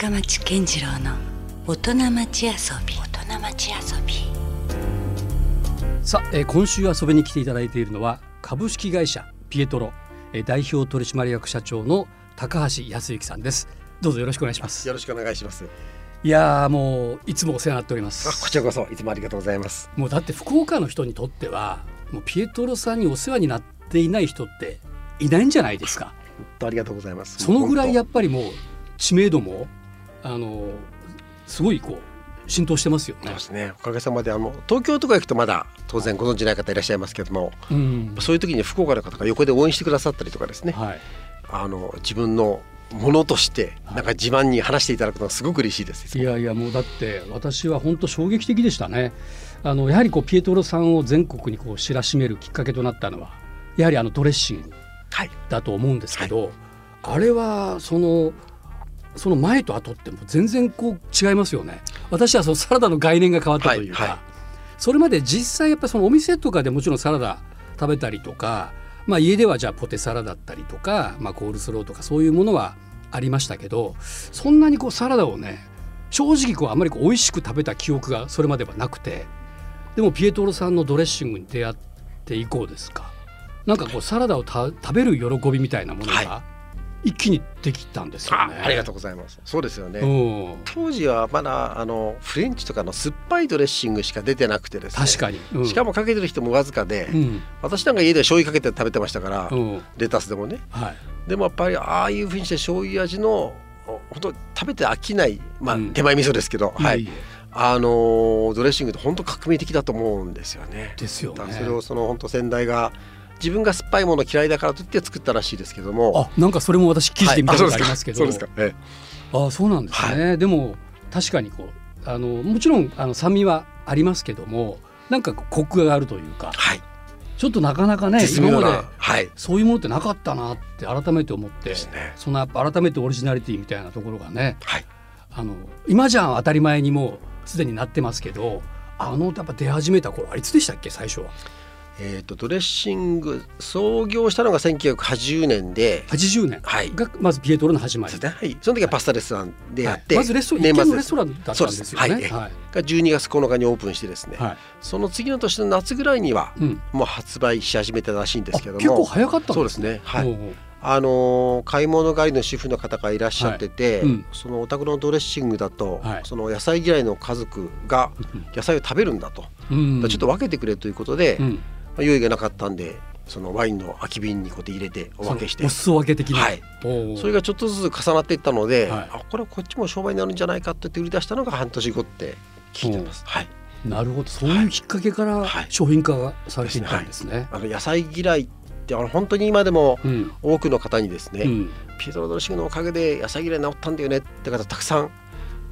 深町健次郎の大人町遊び。大人町遊び。さあ、えー今週遊びに来ていただいているのは株式会社ピエトロ、えー代表取締役社長の高橋康之さんです。どうぞよろしくお願いします。よろしくお願いします。いやーもういつもお世話になっておりまあ、すこちらこそいつもありがとうございます。もうだって福岡の人にとってはもうピエトロさんにお世話になっていない人っていないんじゃないですか？本当ありがとうございます。そのぐらいやっっぱりもう知名度もあのすごいこう浸透してますよねそうで。すね。おかげさまであの東京とか行くとまだ当然ご存知ない方いらっしゃいますけども、うんそういう時に福岡の方が横で応援してくださったりとかですね。はい、あの自分のものとしてなんか自慢に話していただくのがすごく嬉しいです。いやいやもうだって私は本当衝撃的でしたね。あのやはりこうピエトロさんを全国にこう知らしめるきっかけとなったのはやはりあのドレッシングはい。だと思うんですけど、あれはそのその前と後ってもう全然こう違いますよね。私はそのサラダの概念が変わったというか、はいはい。それまで実際やっぱりそのお店とかでもちろんサラダ食べたりとか、まあ、家ではじゃあポテサラだったりとか、まあ、コールスローとかそういうものはありましたけどそんなにこうサラダをね正直こうあまりこう美味しく食べた記憶がそれまではなくてでもピエトロさんのドレッシングに出会って以降ですか？なんかこうサラダをた食べる喜びみたいなものがは一気にできたんですよあね。ありがとうございます。そうですよね。うん。当時はまだあのフレンチとかの酸っぱいドレッシングしか出てなくてですね。確かに、うん。しかもかけてる人もわずかで、うん。私なんか家で醤油かけて食べてましたから、うん。レタスでもね。はい。でもやっぱりああいうふうにして醤油味のお本当食べて飽きない、まあうん。手前味噌ですけど、はい。あのードレッシングって本当革命的だと思うんですよね。ですよね。それをその本当先代が自分が酸っぱいもの嫌いだからといって作ったらしいですけども。あなんかそれも私記事で見たことありますけど、はいあそうですか。そうですかえあそうなんですね、でも確かにこうあのもちろんあの酸味はありますけどもなんかコクがあるというかえはい。ちょっとなかなかね今まではい。そういうものってなかったなって改めて思って、ですねその改めてオリジナリティみたいなところがねはい。あの今じゃ当たり前にもうすでになってますけどあのやっぱ出始めた頃はいつでしたっけ？最初はえっ、とドレッシング創業したのが1980年で。80年。はい。がまずピエトロの始まり。ですね。はい。その時はパスタレストランでやって、はい。まずレストランのレストランだったんですよね。そうです。はい。はい。が12月9日にオープンしてですね、はい。その次の年の夏ぐらいにはうん、もう発売し始めたらしいんですけども。結構早かったんそうですね。はい。あのー買い物帰りの主婦の方がいらっしゃってて、はい。うん。そのお宅のドレッシングだと、はい。その野菜嫌いの家族が野菜を食べるんだと、うん。ちょっと分けてくれということで、まうん、あ用意がなかったんでそのワインの空き瓶にこうやって入れてお分けして。お裾分け的な、はい。それがちょっとずつ重なっていったので、はいあこれはこっちも商売になるんじゃないかって言って売り出したのが半年後って聞いてます。はい。なるほど。そういうきっかけからはい。商品化がされていったんですね。あの野菜嫌いってあの本当に今でもうん。多くの方にですね、うん。ピエトロドレッシングのおかげで野菜嫌い治ったんだよねって方たくさん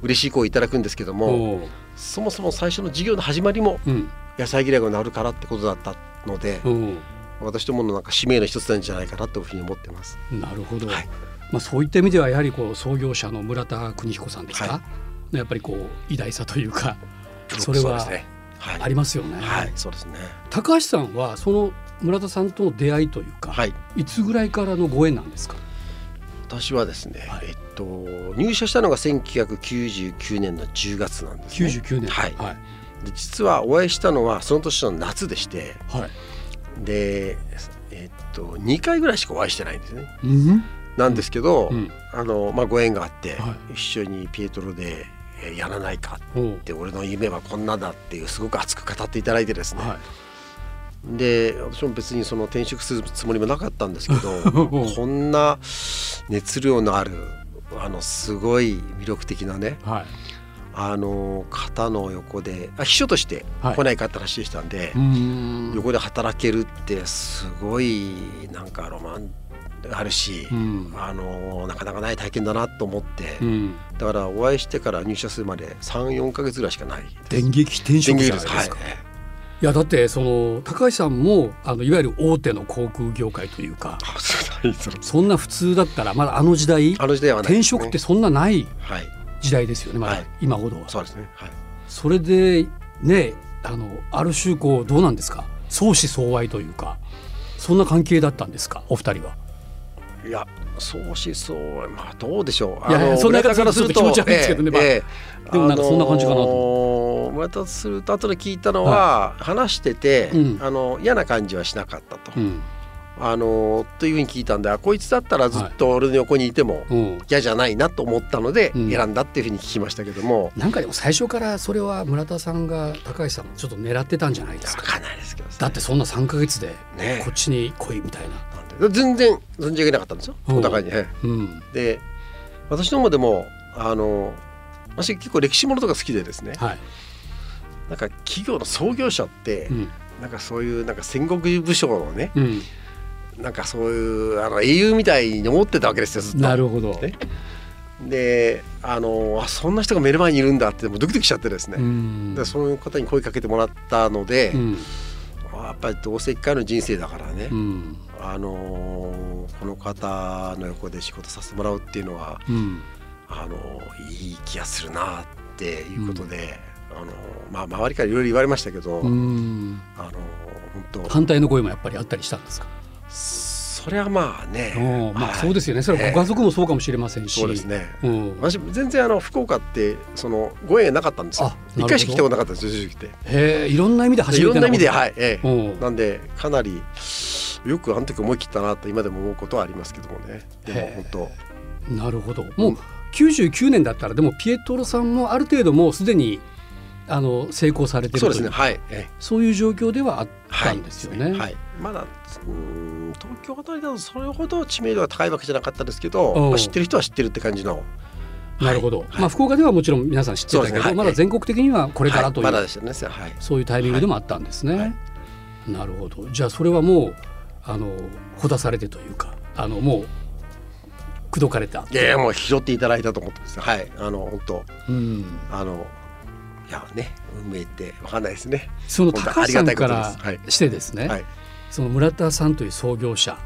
嬉しい声をいただくんですけども、そもそも最初の事業の始まりもうん野菜嫌いが治るからってことだったので、おう私どものなんか使命の一つなんじゃないかなというふうに思ってます。なるほど、はいまあ、そういった意味ではやはりこう創業者の村田邦彦さんですか、はやっぱりこう偉大さというかそれは。ありますよね。はい、そうですね。高橋さんはその村田さんとの出会いというか、はい。いつぐらいからのご縁なんですか？私はですね、はいえっと入社したのが1999年の10月なんですね。99年。はいはい。で実はお会いしたのはその年の夏でして、はい。でえっと2回ぐらいしかお会いしてないんですね。うん？なんですけど、うん。あのまあご縁があって、は一緒にピエトロでえーやらないかって俺の夢はこんなだっていうすごく熱く語っていただいてですね、はい。で私も別にその転職するつもりもなかったんですけど こんな熱量のあるあのすごい魅力的なねはい。あの方の横であ秘書としてはい来ないかったらしいしたんで、うーん。横で働けるってすごいなんかロマンあるし、うん。あのなかなかない体験だなと思って、うん。だからお会いしてから入社するまで34か月ぐらいしかない電撃転職じゃないですか。はいいやだってその高橋さんもあのいわゆる大手の航空業界というかあそんな普通だったらまだあの時代あの時代はない転職ってそんなないはい時代ですよねまだ、はい。今ほどは。そうですね。はい。それでねあのある種こうどうなんですか？相思相愛というかそんな関係だったんですか？お二人は。いやそうしそうまあどうでしょう。いやいやそんな村田からすると気持ち悪いですけどねまあ。ええでもなんかそんな感じかなと。あのー村田すると後で聞いたのは、話してて、うん。あの嫌な感じはしなかったと、うんあのーというふうに聞いたんであこいつだったらずっと俺の横にいてもうん。嫌じゃないなと思ったのでうん選んだっていうふうに聞きましたけども、なんかでも最初からそれは村田さんが高橋さんもちょっと狙ってたんじゃないですか。わかんないですけどだってそんな3か月でね。こっちに来いみたいな、なんで全然存じ上げなかったんですよ。うん。お互いに。ええうん。で私の方でもあの私結構歴史ものとか好きでですね。はい。なんか企業の創業者って、うん。なんかそういうなんか戦国武将のねうん、なんかそういうあの英雄みたいに思ってたわけですよずっと。なるほど、ね。であのあそんな人が目の前にいるんだってもうドキドキしちゃってですね、うん。でそういう方に声かけてもらったので、うん。やっぱりどうせ一回の人生だからね、うん。あのこの方の横で仕事させてもらうっていうのはうん。あのいい気がするなっていうことで、あのまあ周りからいろいろ言われましたけど、うん。あの本当。反対の声もやっぱりあったりしたんですか？それはまあね。お、まあはい。そうですよね。それはご家族もそうかもしれませんし、そうですね。うん、私全然あの福岡ってそのご縁がなかったんですよ。一回しか来たことなかったんですよ正直言っへえいろんな意味で初めてていろんな意味でい、はい、ええ。うん。なんでかなりよくあの時思い切ったなと今でも思うことはありますけどもね。でも本当。なるほど。もう99年だったらでもピエトロさんもある程度もうすでにあの成功されてるという。そうですね。はい、ええ。そういう状況ではあったはいんですよね。はい、まだうーん東京あたりだとそれほど知名度が高いわけじゃなかったですけど、うん。まあ、知ってる人は知ってるって感じの。なるほど、はい。まあ福岡ではもちろん皆さん知ってたけど、ね。はい。まだ全国的にはこれからという、はい。まね。はい。そういうタイミングでもあったんですね。はい。なるほど。じゃあそれはもうあのほだされてというかあのもう口説かれた。いやいやもう拾っていただいたと思ってます。はい。あの本当。うん、あのいやね運命ってわかんないですね。その高橋さんからしてですね、はい。その村田さんという創業者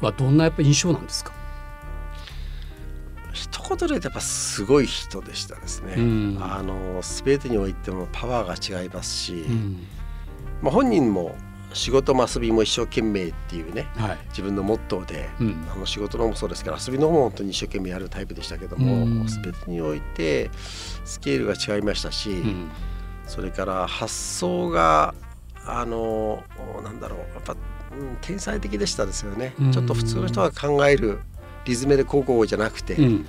はどんなやっぱ印象なんですか、一言で言うとやっぱすごい人でしたですね、うん。あの全てにおいてもパワーが違いますし、うん。まあ、本人も仕事も遊びも一生懸命っていうねはい。自分のモットーで、うん。あの仕事の方もそうですけど遊びの方も本当に一生懸命やるタイプでしたけども、うん。全てにおいてスケールが違いましたし、うん。それから発想があのなんだろうやっぱ、うん天才的でしたですよね、うん。ちょっと普通の人が考えるリズムでこうこうじゃなくて、うん。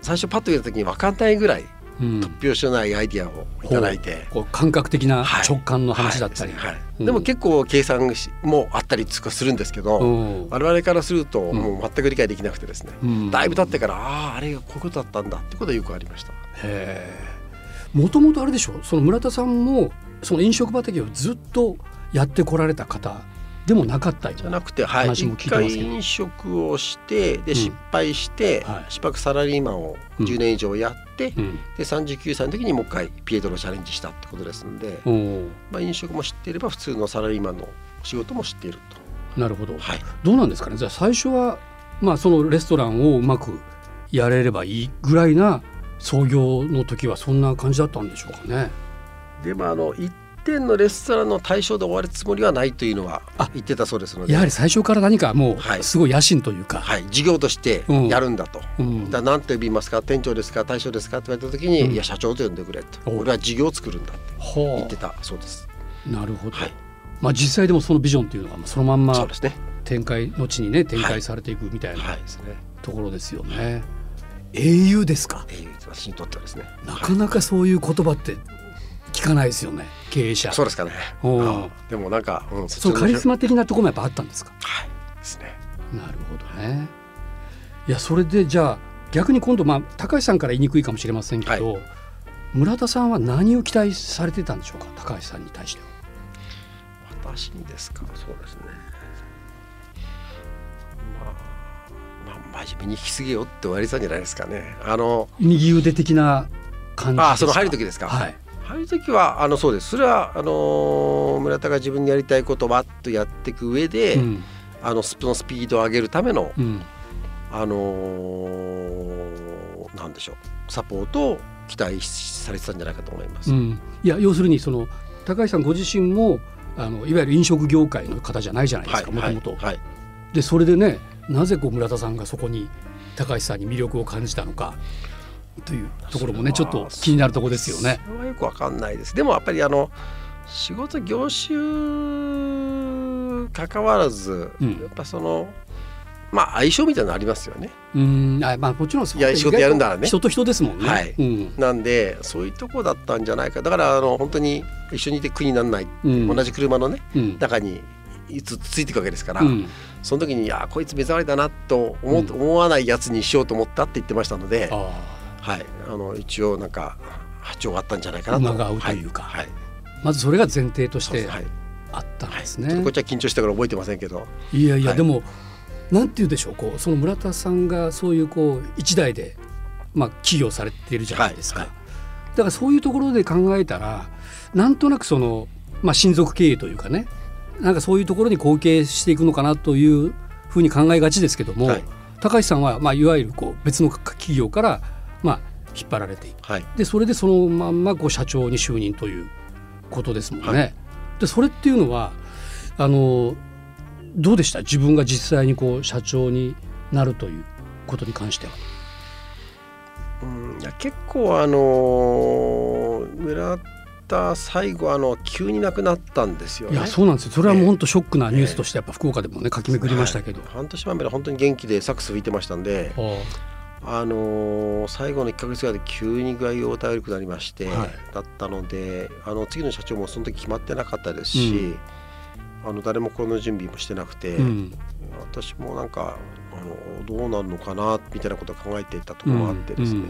最初パッと見た時に分かんないぐらいうん突拍子のないアイディアをいただいて。こう感覚的なはい。直感の話だったり、はい。はい。うん。でも結構計算もあったりとかするんですけど、うん。我々からするとんもう全く理解できなくてですね、うん。だいぶ経ってからあああれがこういうことだったんだってことはよくありました。もともとあれでしょ？その村田さんもその飲食畑をずっとやってこられた方でもなかったよじゃなくて、はい、話も聞い一てますけど。回飲食をしてん。で失敗して、はい。しばらくサラリーマンをうん。10年以上やって、うん。で39歳の時にもう一回ピエトロチャレンジしたってことですので、おー。まあ、飲食も知っていれば普通のサラリーマンの仕事も知っているなるほど、と。はい。どうなんですかね？じゃあ最初はまあそのレストランをうまくやれればいいぐらいな創業の時はそんな感じだったんでしょうかね？でもあの一点のレストランの対象で終わるつもりはないというのはあ言ってたそうですので。やはり最初から何かもはい。うすごい野心というか、はい、事業としてやるんだと。うん。だ何と呼びますか店長ですか大将ですかって言われた時に、うん。いや社長と呼んでくれと。お俺は事業を作るんだってほ言ってたそうです。うなるほど、はい。まあ実際でもそのビジョンっていうのがまあそのまんまそうですね。展開後にね展開されていくみたいなはい。ですね。ところですよね。英雄ですか？っていう私にとってはですね。なかなかそういう言葉って聞かないですよね経営者そうですかね。でもなんか、うん、そのカリスマ的なところもやっぱあったんですか？はいですね。なるほどねいやそれでじゃあ逆に今度まあ高橋さんから言いにくいかもしれませんけど、村田さんは何を期待されてたんでしょうか？高橋さんに対しては。私にですか？そうですね。真面目に聞きすぎよって言われてたんじゃないですかね。あの、右腕的な感じあ、その入る時ですか。はい入る時はあのそうです。それはあのー村田が自分にやりたいことをわっとやっていく上で、うん。あのスそのスピードを上げるための、うん。あのーなんでしょう。サポートを期待されてたんじゃないかと思います。うん、いや要するにその高橋さんご自身もあのいわゆる飲食業界の方じゃないじゃないですかもともと。はい。でそれでねなぜこう村田さんがそこに高橋さんに魅力を感じたのかというところもねちょっと気になるところですよね。それはよくわかんないです。でもやっぱりあの仕事業種関わらず、うん。やっぱそのまあ相性みたいなのありますよね。うんあまあもちろんそういや仕事やるんだらね。人と人ですもんね。はい。うん。なんでそういうとこだったんじゃないか。だからあの本当に一緒にいて苦にならない、うん。同じ車のねうん。中にいつついていくわけですから、うん。その時にあこいつ目障りだなと思,、うん。思わないやつにしようと思ったって言ってましたので、あはい、あの一応なんか波長があったんじゃないかなと。馬が合うというか。はい。まずそれが前提としてはい。あったんですはい。こっちは緊張したから覚えてませんけど。いやいや、はい。でもなんて言うでしょう。こうその村田さんがそういうこう一代でまあ起業されているじゃないですか、だからそういうところで考えたらなんとなくそのまあ親族経営というかねなんかそういうところに貢献していくのかなというふうに考えがちですけども、はい。高橋さんはまあいわゆるこう別の企業からまあ引っ張られていく。はい。でそれでそのまんまこう社長に就任ということですもんね。はい。でそれっていうのはあのどうでした？自分が実際にこう社長になるということに関しては。うんいや結構あのー村田最後あの急に亡くなったんですよね。いやそうなんですよ。それはもう本当ショックなニュースとしてやっぱ福岡でもね書きめくりましたけど。はい。半年前まで本当に元気でサックス吹いてましたんで、ああのー最後の1か月ぐらいで急に具合を頼りくなりまして、はい。だったのであの次の社長もその時決まってなかったですし、あの誰もこの準備もしてなくて、あうん。私もなんかあのどうなるのかなみたいなことを考えていたところがあってですね、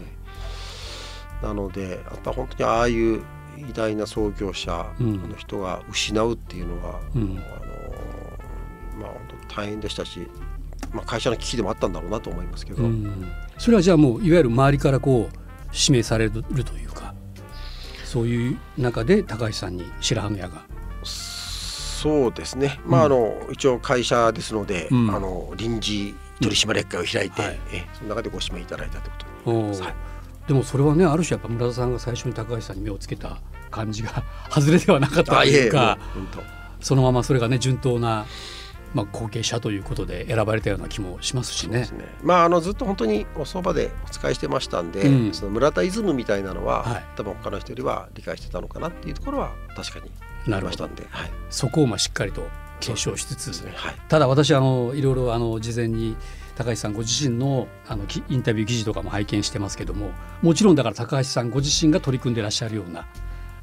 うん。なのであとは本当にああいう偉大な創業者うん。の人が失うっていうのは、うん。あのまあ本当大変でしたし、まあ、会社の危機でもあったんだろうなと思いますけど、うん。それはじゃあもういわゆる周りからこう指名されるというかそういう中で高橋さんに白羽の矢が。そうですね、まああの一応会社ですので、うん。あの臨時取締役会を開いて、うん。はい。えその中でご指名いただいたということおー。はい。でもそれはねある種やっぱ村田さんが最初に高橋さんに目をつけた感じが 外れではなかったとあいうかそのままそれがね順当な、まあ、後継者ということで選ばれたような気もしますしね。ね。まああのずっと本当におそばでお使いしてましたんで、うん。その村田イズムみたいなのは、はい。多分他の人よりは理解してたのかなっていうところは確かにありましたんで、はい、そこをまあしっかりと検証しつつ、ねはいただ私あのいろいろあの事前に高橋さんご自身のあのきインタビュー記事とかも拝見してますけどももちろんだから高橋さんご自身が取り組んでらっしゃるような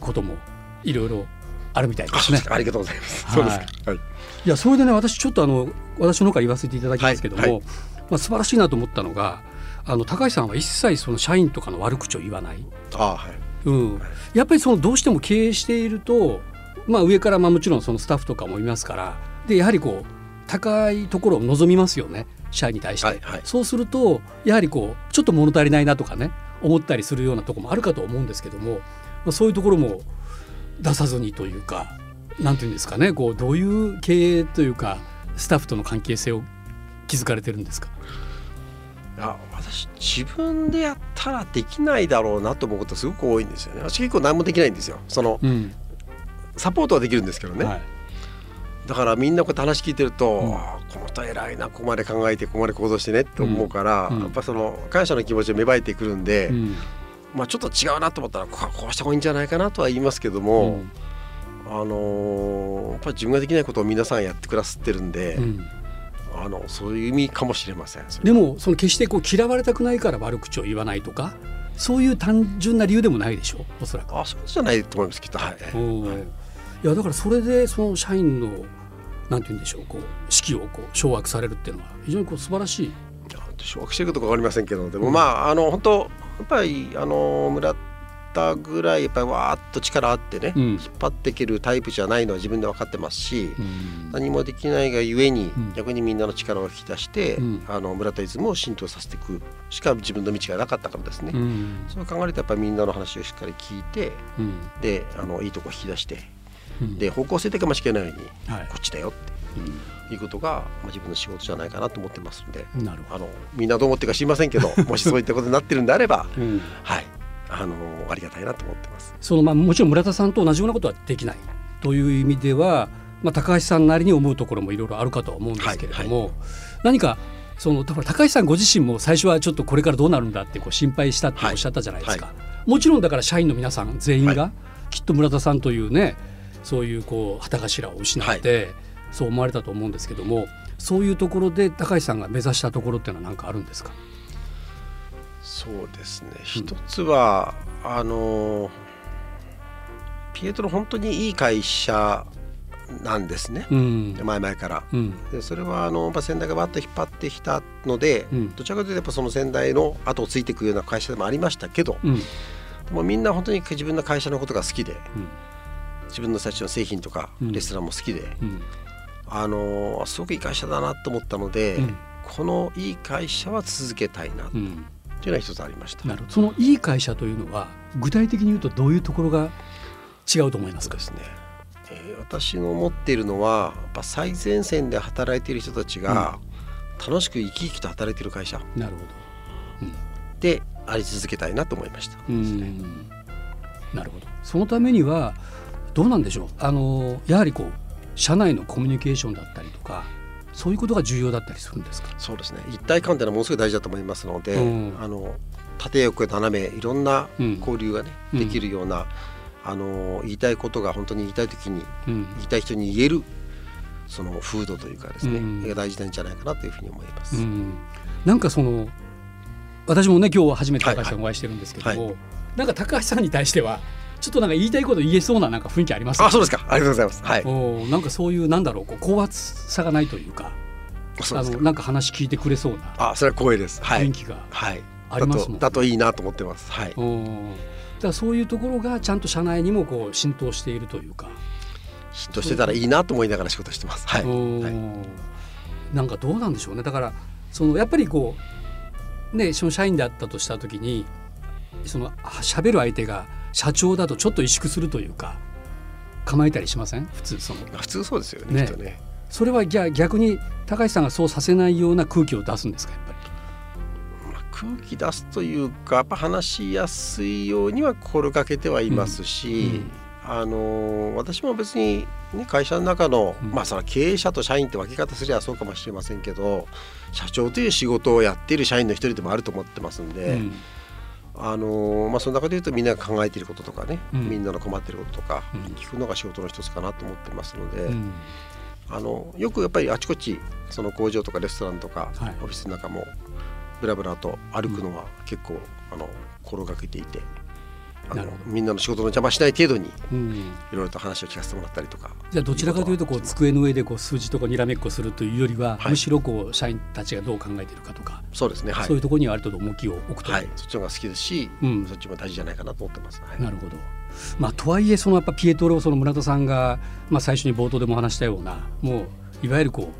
こともい。ろいろあるみたいですね。ありがとうございます。はいそうですか。はい。いやそれでね私ちょっとあの私の方から言わせていただきますけども、はいはいまあ、素晴らしいなと思ったのがあの高橋さんは一切その社員とかの悪口を言わない、ああはい。うん、やっぱりそのどうしても経営していると、まあ、上からまあもちろんそのスタッフとかもいますからでやはりこう高いところを望みますよね社員に対して、はいはいそうするとやはりこうちょっと物足りないなとかね思ったりするようなところもあるかと思うんですけども、まあ、そういうところも出さずにというかなんていうんですかねこうどういう経営というかスタッフとの関係性を築かれてるんですか？いや私自分でやったらできないだろうなと思うことすごく多いんですよね。私結構何もできないんですよ。そのうん。サポートはできるんですけどね。はい。だからみんなこうやって話聞いてると、うん。この人偉いなここまで考えてここまで行動してねって思うから、うん。うん。やっぱその感謝の気持ちが芽生えてくるんで、うんまあちょっと違うなと思ったらここうした方がいいんじゃないかなとは言いますけども、あのーやっぱり自分ができないことを皆さんやってくださってるんで、うんあのそういう意味かもしれません。でもその決してこう嫌われたくないから悪口を言わないとかそういう単純な理由でもないでしょうおそらく。あそうじゃないと思いますきっと。はい。うんはいいやだからそれでその社員のなんて言うんでしょうこう士気をこう掌握されるっていうのは非常にこう素晴らしい。いや掌握してることか分かりませんけどでもまああの本当やっぱりあの村田ぐらいやっぱりわーっと力あってね、うん。引っ張っていけるタイプじゃないのは自分で分かってますし、うん。何もできないがゆえに、うん。逆にみんなの力を引き出して、うん。あの村田イズムを浸透させていくしか自分の道がなかったからですね、うん。そう考えるとやっぱりみんなの話をしっかり聞いてうん。であのいいとこ引き出してうん。で方向性的か間違いないようにはい。こっちだよっていうことが、まあ、自分の仕事じゃないかなと思ってますんで。うんなるほあのみんなどう思ってるか知りませんけど もしそういったことになってるんであればど。うん。はい。あのありがたいなと思ってます。そのまあもちろん村田さんと同じようなことはできない。という意味では、まあ、高橋さんなりに思うところもいろいろあるかとは思うんですけれども、何かそのだから高橋さんご自身も最初はちょっとこれからどうなるんだってこう心配したっておっしゃったじゃないですか、はい。もちろんだから社員の皆さん全員が、はきっと村田さんというねそういうこう旗頭を失って、そう思われたと思うんですけどもそういうところで高橋さんが目指したところっていうのは何かあるんですか？そうですね。一つは、あのピエトロ本当にいい会社なんですね、うん。前々から。うん。でそれはあの、まあ、先代がバッと引っ張ってきたので、うん。どちらかというとやっぱその先代の後をついていくような会社でもありましたけど、うん。もうみんな本当に自分の会社のことが好きでうん。自分の最初の製品とかうん。レストランも好きで、うんあのすごくいい会社だなと思ったので、うん。このいい会社は続けたいなといううんのは一つありました。なるほど。そのいい会社というのは具体的に言うとどういうところが違うと思いますか？ですね、えー私の思っているのはやっぱ最前線で働いている人たちが楽しく生き生きと働いている会社。なるほど。であり続けたいなと思いました。うん。なるほど。そのためにはどうなんでしょう？あのやはりこう社内のコミュニケーションだったりとかそういうことが重要だったりするんですか？そうですね。一体感というのはものすごい大事だと思いますので、うん。あの縦横斜めいろんなうん。交流がね、うん。できるようなあの言いたいことが本当に言いたい時にうん。言いたい人に言えるその風土というかですね、うん。が大事なんじゃないかなというふうに思います。うん。なんかその私もね今日は初めて高橋さんはいお会いしてるんですけども、はなんか高橋さんに対してはちょっとなんか言いたいこと言えそうななんか雰囲気あります？あそうですか。ありがとうございます。はい、おなんかそういうなんだろうこう高圧さがないというかそうですか。あのなんか話聞いてくれそうなあそれは光栄です。はい、雰囲気が、はい、ありますもんね。だといいなと思ってます。はい、おだそういうところがちゃんと社内にもこう浸透しているというか、嫉妬してたらいいなと思いながら仕事してます。はい、おはい。なんかどうなんでしょうね。だからそのやっぱりこうねその社員であったとした時にそのあ喋る相手が社長だとちょっと萎縮するというか構えたりしません？普通その。普通そうですよねね。きっとね。それはじゃあ逆に高橋さんがそうさせないような空気を出すんですかやっぱり？まあ、空気出すというかやっぱ話しやすいようには心がけてはいますし、あのー私も別に、ね、会社の中の、うん。まあその経営者と社員って分け方すりゃそうかもしれませんけど社長という仕事をやっている社員の一人でもあると思ってますんで、うんあのーまあ、その中で言うとみんなが考えていることとかね、うん。みんなの困っていることとか、うん。聞くのが仕事の一つかなと思ってますので、うん。あのよくやっぱりあちこちその工場とかレストランとか、はい。オフィスの中もブラブラと歩くのは結構、あの心がけていてあのなるほど。みんなの仕事の邪魔しない程度にいうん。ろいろと話を聞かせてもらったりとか。じゃあどちらかというとこう机の上でこう数字とかにらめっこするというよりは、はい。むしろこう社員たちがどう考えているかとか、そうですね。はい。そういうところにはある程度重きを置くと、はい、そっちの方が好きですし、うん。そっちも大事じゃないかなと思ってます、はい。なるほど。まあ、とはいえそのやっぱピエトロその村田さんが、まあ、最初に冒頭でも話したようなもういわゆるこ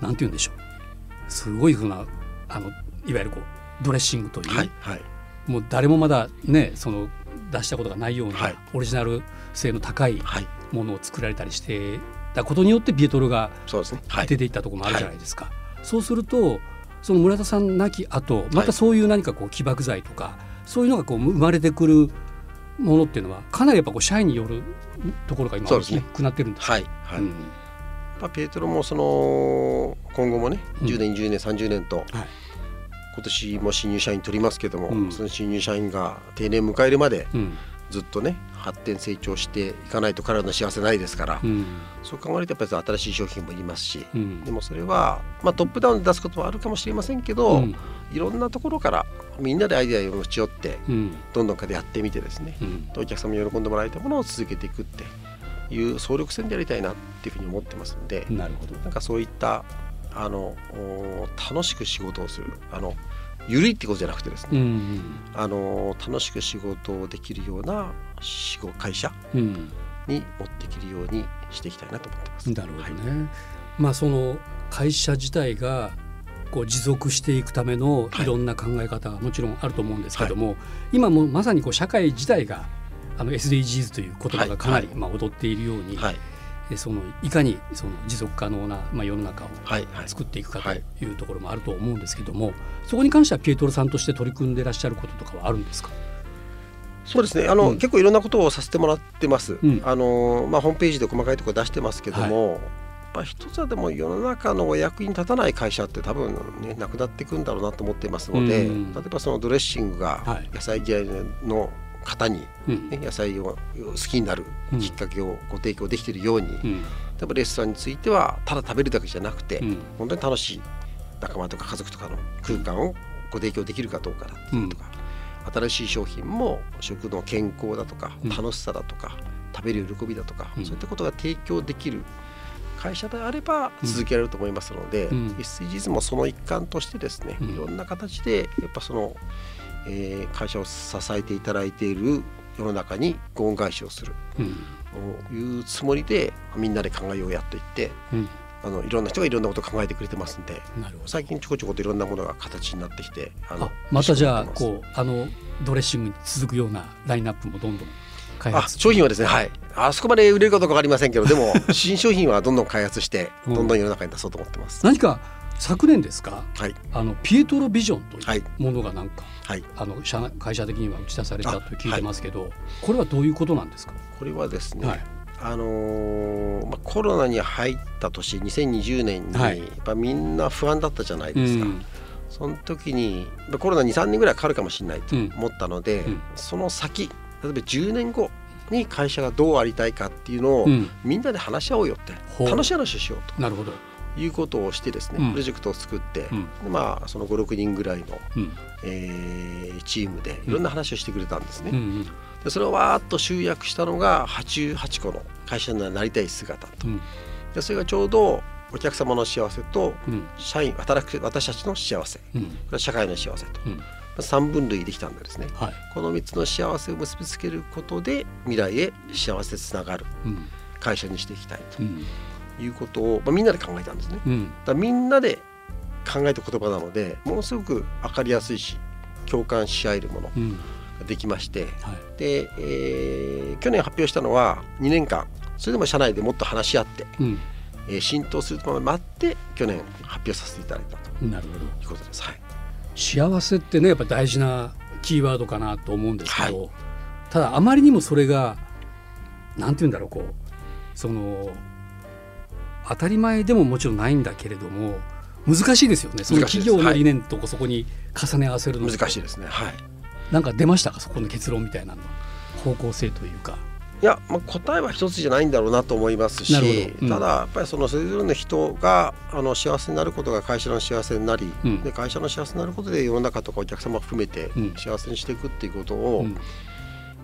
うなんて言うんでしょう。すごいふうなあのいわゆるこうドレッシングという、はい。はい。もう誰もまだねその出したことがないような、はい。オリジナル性の高いはい。ものを作られたりしてたことによってピエトロが出ていったところもあるじゃないですか。そうするとその村田さん亡き後まはい。たそういう何かこう起爆剤とか、そういうのがこう生まれてくるものっていうのはかなりやっぱこう社員によるところが今大きくなってるんですはい。はい、うん。まあ、ペートロもその今後もねうん。10年20年30年とはい今年も新入社員取りますけども、うん。その新入社員が定年迎えるまでうん。ずっとね発展成長していかないと彼らの幸せないですから、うん。そう考えるとやっぱり新しい商品もいりますし、うん。でもそれは、まあ、トップダウンで出すことはあるかもしれませんけど、うん。いろんなところからみんなでアイデアを持ち寄ってうん。どんどんやってみてですね、うん。お客様に喜んでもらえたものを続けていくっていう総力戦でやりたいなっていうふうに思ってますんで、なるほど。なんかそういったあのお楽しく仕事をする。あのゆるいってことじゃなくてですね、うんあの楽しく仕事をできるような仕事会社うん。に持っていけるようにしていきたいなと思ってます。なるほどはい。ね。まあその会社自体がこう持続していくためのはい。いろんな考え方がもちろんあると思うんですけども、今もうまさにこう社会自体があの SDGs という言葉がかなりはい。まあ踊っているように、はい。でそのいかにその持続可能なまあ世の中をはいはい。作っていくかはい。というところもあると思うんですけども、そこに関してはピエトロさんとして取り組んでいらっしゃることとかはあるんですか？そうですね。あの、うん。結構いろんなことをさせてもらってます、うん。あのまあ、ホームページで細かいところ出してますけども、ぱ一つはでも世の中のお役に立たない会社って多分ねなくなっていくんだろうなと思っていますので、うん。例えばそのドレッシングがはい。野菜嫌いの方に、うん。ね野菜を好きになるうん。きっかけをご提供できているように、うん。例えばレストランについてはただ食べるだけじゃなくて、うん。本当に楽しい仲間とか家族とかの空間をご提供できるかどうかだっていうとか、新しい商品も食の健康だとかうん。楽しさだとか、食べる喜びだとか、うん。そういったことが提供できる会社であればうん。続けられると思いますので、うん。SDGs もその一環としてですね、うん。いろんな形でやっぱその、えー会社を支えていただいている世の中にご恩返しをする。うん。というつもりでみんなで考えようやと言ってうん。あのいろんな人がいろんなことを考えてくれてますんで最近ちょこちょこといろんなものが形になってきてああまたじゃあこうあのドレッシングに続くようなラインナップもどんどん開発商品はですねはい。あそこまで売れるかどうかわかりませんけどでも 新商品はどんどん開発してうん。どんどん世の中に出そうと思ってます、何か昨年ですか？はい。あのピエトロビジョンとはい。いうものがなんか、はいあの社内会社的には打ち出されたと聞いてますけど、これはどういうことなんですか、これはですね、はい。あのーまあ、コロナに入った年2020年に、はい。やっぱみんな不安だったじゃないですか、うん。その時にまあコロナ23年ぐらいかかるかもしれないとうん。思ったので、うん。その先例えば10年後に会社がどうありたいかっていうのを、うん。みんなで話し合おうよって。ほう。楽しい話をしようなるほど、ということをしてですね、うん。プロジェクトを作って、うん。でまあその56人ぐらいの、うん。えーチームでいろんな話をしてくれたんですね。うん。うんでそれをわーっと集約したのが88個の会社になりたい姿と。うん。でそれがちょうどお客様の幸せとうん。社員働く私たちの幸せ。こうん。れは社会の幸せと。うん。3分類できたんでですね。はい。この3つの幸せを結びつけることで未来へ幸せつながるうん。会社にしていきたいうん。ということを、まあ、みんなで考えたんですね。うん。だみんなで考えた言葉なのでものすごく分かりやすいし共感し合えるものうん。ができまして。はい。で、えー去年発表したのは2年間。それでも社内でもっと話し合って、うん。えー浸透するまで待って去年発表させていただいたと。なるほど。いうことです。はい、幸せってねやっぱ大事なキーワードかなと思うんですけど、はただあまりにもそれがなんて言うんだろうこうその当たり前でももちろんないんだけれども難しいですよね。その企業の理念とそこに重ね合わせるの。難しいですね。はい。なんか出ましたか？そこの結論みたいなの。方向性というか。いや、まあ、答えは一つじゃないんだろうなと思いますし、なるほど。うん。ただやっぱりそのそれぞれの人があの幸せになることが会社の幸せになり、うん。で会社の幸せになることで世の中とかお客様を含めてうん。幸せにしていくっていうことを、うん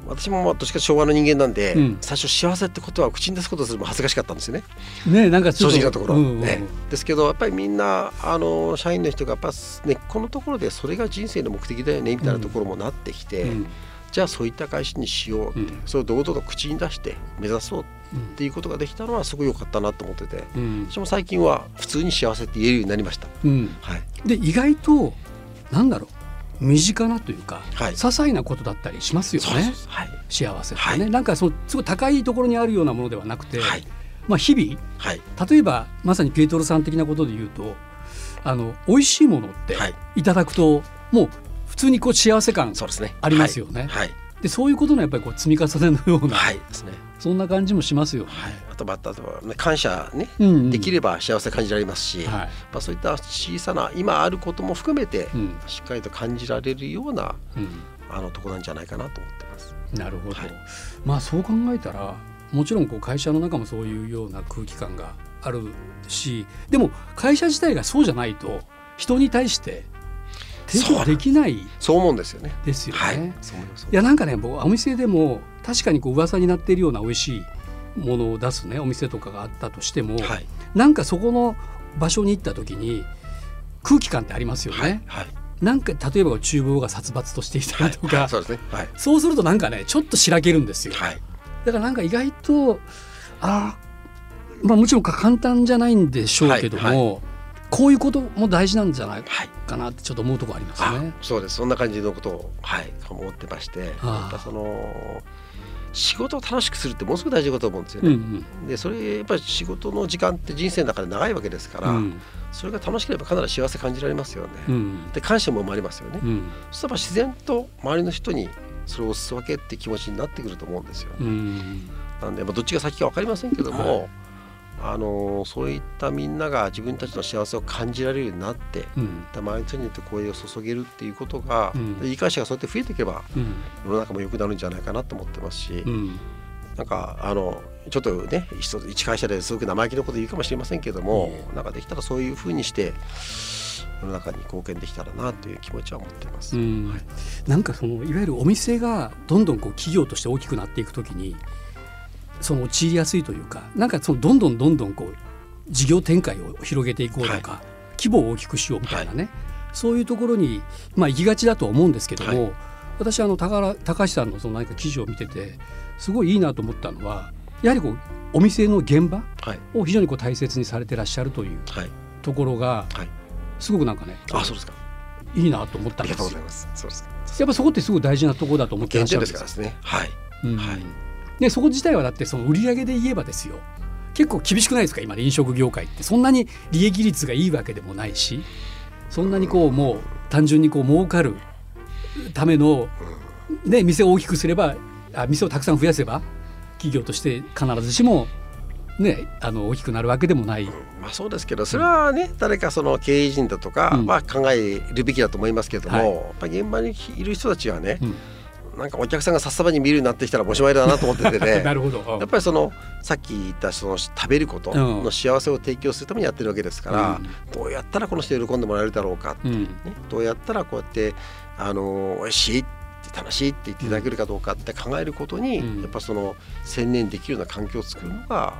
私もまあどっちか昭和の人間なんで、うん。最初幸せってことは口に出すことするも恥ずかしかったんですよね。ねなんか正直なところ、うんうんうん。ね。ですけどやっぱりみんなあの社員の人がやっぱ根っこのところでそれが人生の目的だよねみたいなところもなってきて、うん。じゃあそういった会社にしようって、うん。それを堂々と口に出して目指そうっていうことができたのはすごい良かったなと思っててうん。私も最近は普通に幸せって言えるようになりました。うん。はい、で意外となんだろう身近なというか、はい。些細なことだったりしますよね。すはい。幸せってね、はい。なんかそのすごい高いところにあるようなものではなくて、はい。まあ、日々はい。例えばまさにピエトロさん的なことで言うとあの美味しいものってはい。いただくともう普通にこう幸せ感ありますよね。はい。でそういうことのやっぱりこう積み重ねのような、はい、はい。ですねそんな感じもしますよ。ね。はい、あとまた感謝ね、うんうん。できれば幸せ感じられますし、はい。まあ、そういった小さな今あることも含めて、うん。しっかりと感じられるようなうん。あのとこなんじゃないかなと思ってます。なるほど、はい。まあそう考えたらもちろんこう会社の中もそういうような空気感があるしでも会社自体がそうじゃないと人に対して提供できないそう思うんですよね。ですよね。はいい。やなんかね僕お店でも確かにこう噂になっているような美味しいものを出すねお店とかがあったとしても、はい、なんかそこの場所に行った時に空気感ってありますよね。はい、はい、なんか例えば厨房が殺伐としていたりとか、はいそうですね。はい、そうするとなんかねちょっとしらけるんですよ。はい、だからなんか意外とあーまあもちろん簡単じゃないんでしょうけども、はいこういうことも大事なんじゃないはい。かなってちょっと思うところありますあね。そうです。そんな感じのことをはい思ってまして、やっぱその仕事を楽しくするってものすごく大事だと思うんですようんね。でそれやっぱり仕事の時間って人生の中で長いわけですから、うんそれが楽しければかなり幸せ感じられますよね。うんで感謝も生まれますよね。うんそしたら自然と周りの人にそれをおすわけって気持ちになってくると思うんですよ。うんなんで、まあ、どっちが先か分かりませんけども、あのそういったみんなが自分たちの幸せを感じられるようになって、うん。周りの人によって声を注げるっていうことが、うん。で理解者がそうやって増えていけばうん。世の中も良くなるんじゃないかなと思ってますし、うん。なんかあのちょっとね一会社ですごく生意気なこと言うかもしれませんけども、なんかできたらそういうふうにして世の中に貢献できたらなという気持ちは持っています。うん。はい。なんかそのいわゆるお店がどんどんこう企業として大きくなっていくときにその陥りやすいというかなんかそのどんどんどんどんこう事業展開を広げていこうとか、規模を大きくしようみたいなね、そういうところに、まあ、行きがちだと思うんですけども、は私あの高原高橋さんのその何か記事を見ててすごいいいなと思ったのはやはりこうお店の現場はいを非常にこう大切にされてらっしゃるというはいところがはい。すごくなんかねあそうですか。いいなと思ったんですよありがとうござい。ます。そうですか。やっぱそこってすごい大事なところだと思ってらっ原しゃるんですかね。はい。うんはいでそこ自体はだってその売り上げで言えばですよ。結構厳しくないですか？今の飲食業界って。そんなに利益率がいいわけでもないし。そんなにこうもう単純にこう儲かるための、ね、店を大きくすればあ店をたくさん増やせば企業として必ずしも、ね、あの大きくなるわけでもない。まあそうですけどそれはね誰かその経営陣だとかうん。は考えるべきだと思いますけども、はい。やっぱり現場にいる人たちはね、うんなんかお客さんがさっさばに見るようになってきたらおしまいだなと思っててね。なるほど。やっぱりそのさっき言ったその食べることの幸せを提供するためにやってるわけですから、どうやったらこの人喜んでもらえるだろうか、うん。どうやったらこうやってあの美味しいって楽しいって言っていただけるかどうかって考えることに、うん。やっぱその専念できるような環境を作るのが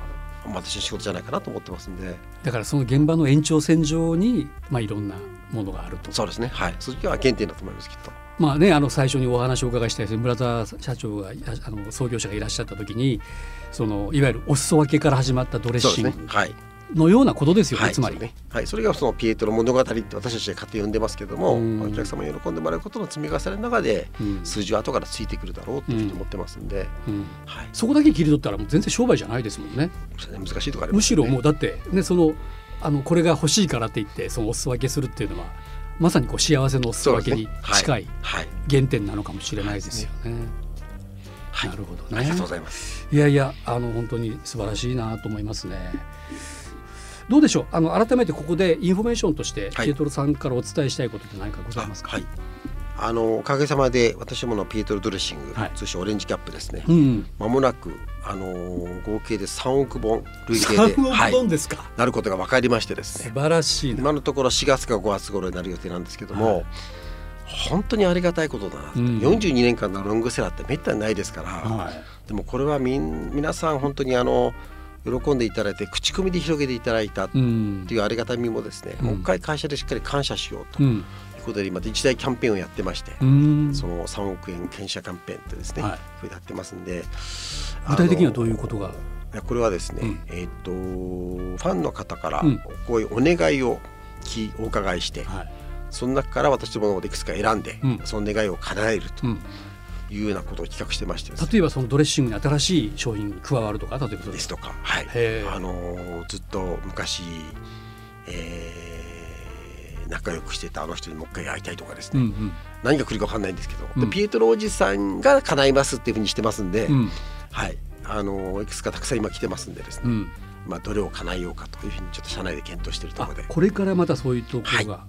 まあ私の仕事じゃないかなと思ってますんで。だからその現場の延長線上に、まあ、いろんなものがあると。そうですね。はい。そっちが原点だと思いますきっと。まあね、あの最初にお話をお伺いした村田社長があの創業者がいらっしゃった時にそのいわゆるお裾分けから始まったドレッシングはい。のようなことですよね、はい、つまり。ね。はい、それがそのピエトロ物語って私たちが勝手に呼んでますけども、うん。お客様に喜んでもらうことの積み重ねの中でうん。数字は後からついてくるだろうっていうふうに思ってますんで、うん。はい、そこだけ切り取ったらもう全然商売じゃないですもんね。難しいところありむしますよね。ろもうだって、ね、そのあのこれが欲しいからって言ってそのお裾分けするっていうのはまさにこう幸せのお裾分けに近いはい、原点なのかもしれないですよね。はい、なるほどね。ありがとうございます。いやいやあの本当に素晴らしいなと思いますね。どうでしょう？あの改めてここでインフォメーションとして、はい。ピエトロさんからお伝えしたいことって何かございますか、はい。あのおかげさまで私どものピエトロドレッシング、はい。通称オレンジキャップですね。うん、まもなくあの合計で3億本累計で、3億はい、本ですか、なることが分かりましてですね。素晴らしいな。今のところ4月か5月頃になる予定なんですけども、はい。本当にありがたいことだなと、うん。42年間のロングセラーってめったにないですから、はい。でもこれはみん皆さん本当にあの喜んでいただいて口コミで広げていただいたってうん。いうありがたみもですね、うん。もう一回会社でしっかり感謝しようとことで今一大キャンペーンをやってまして、うん。その3億円検査キャンペーンってですね、はい。やってますんで具体的にはどういうとことが？これはですね、うん。えっ、とファンの方からうん。こういうお願いをきお伺いして、はい。その中から私どものいくつか選んで、うん。その願いを叶えるとうん、いうようなことを企画してましてね。例えばそのドレッシングに新しい商品に加わるとか例えばですとか、はい。あのーずっと昔、えー仲良くしてたあの人にもう一回会いたいとかですね、うん何が来るか分かんないんですけど、うん。でピエトロおじさんが叶いますっていうふうにしてますんで、うん。うんはい。あのーいくつかたくさん今来てますんでですね、うん。まあ、どれを叶えようかというふうにちょっと社内で検討しているとこあろで。これからまたそういうところが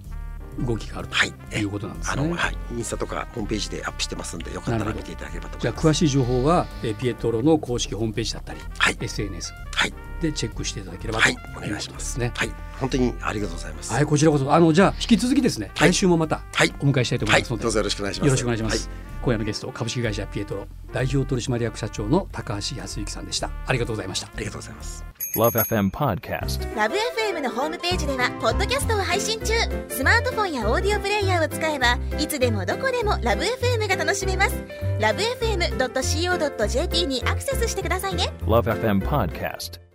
動きがあるはい、ということなんですね。あの、はい、インスタとかホームページでアップしてますんで、よかったら見ていただければと思います。じゃあ詳しい情報はえーピエトロの公式ホームページだったり、はい、SNS はい、でチェックしていただければとはい、お願いします。ね。はい、本当にありがとうございます。はい、こちらこそあのじゃあ引き続きですね、はい来週もまたはい、お迎えしたいと思はいい、ますので、どうぞよろしくお願いします。よろしくお願いします。はい今夜のゲスト株式会社ピエトロ代表取締役社長の高橋康之さんでした。ありがとうございました。ありがとうございます。Love FM Podcast. ラブ f m のホームページではポッドキャストを配信中スマートフォンやオーディオプレイヤーを使えばいつでもどこでもラブ f m が楽しめますラブ FM.co.jp にアクセスしてくださいね Love FM Podcast.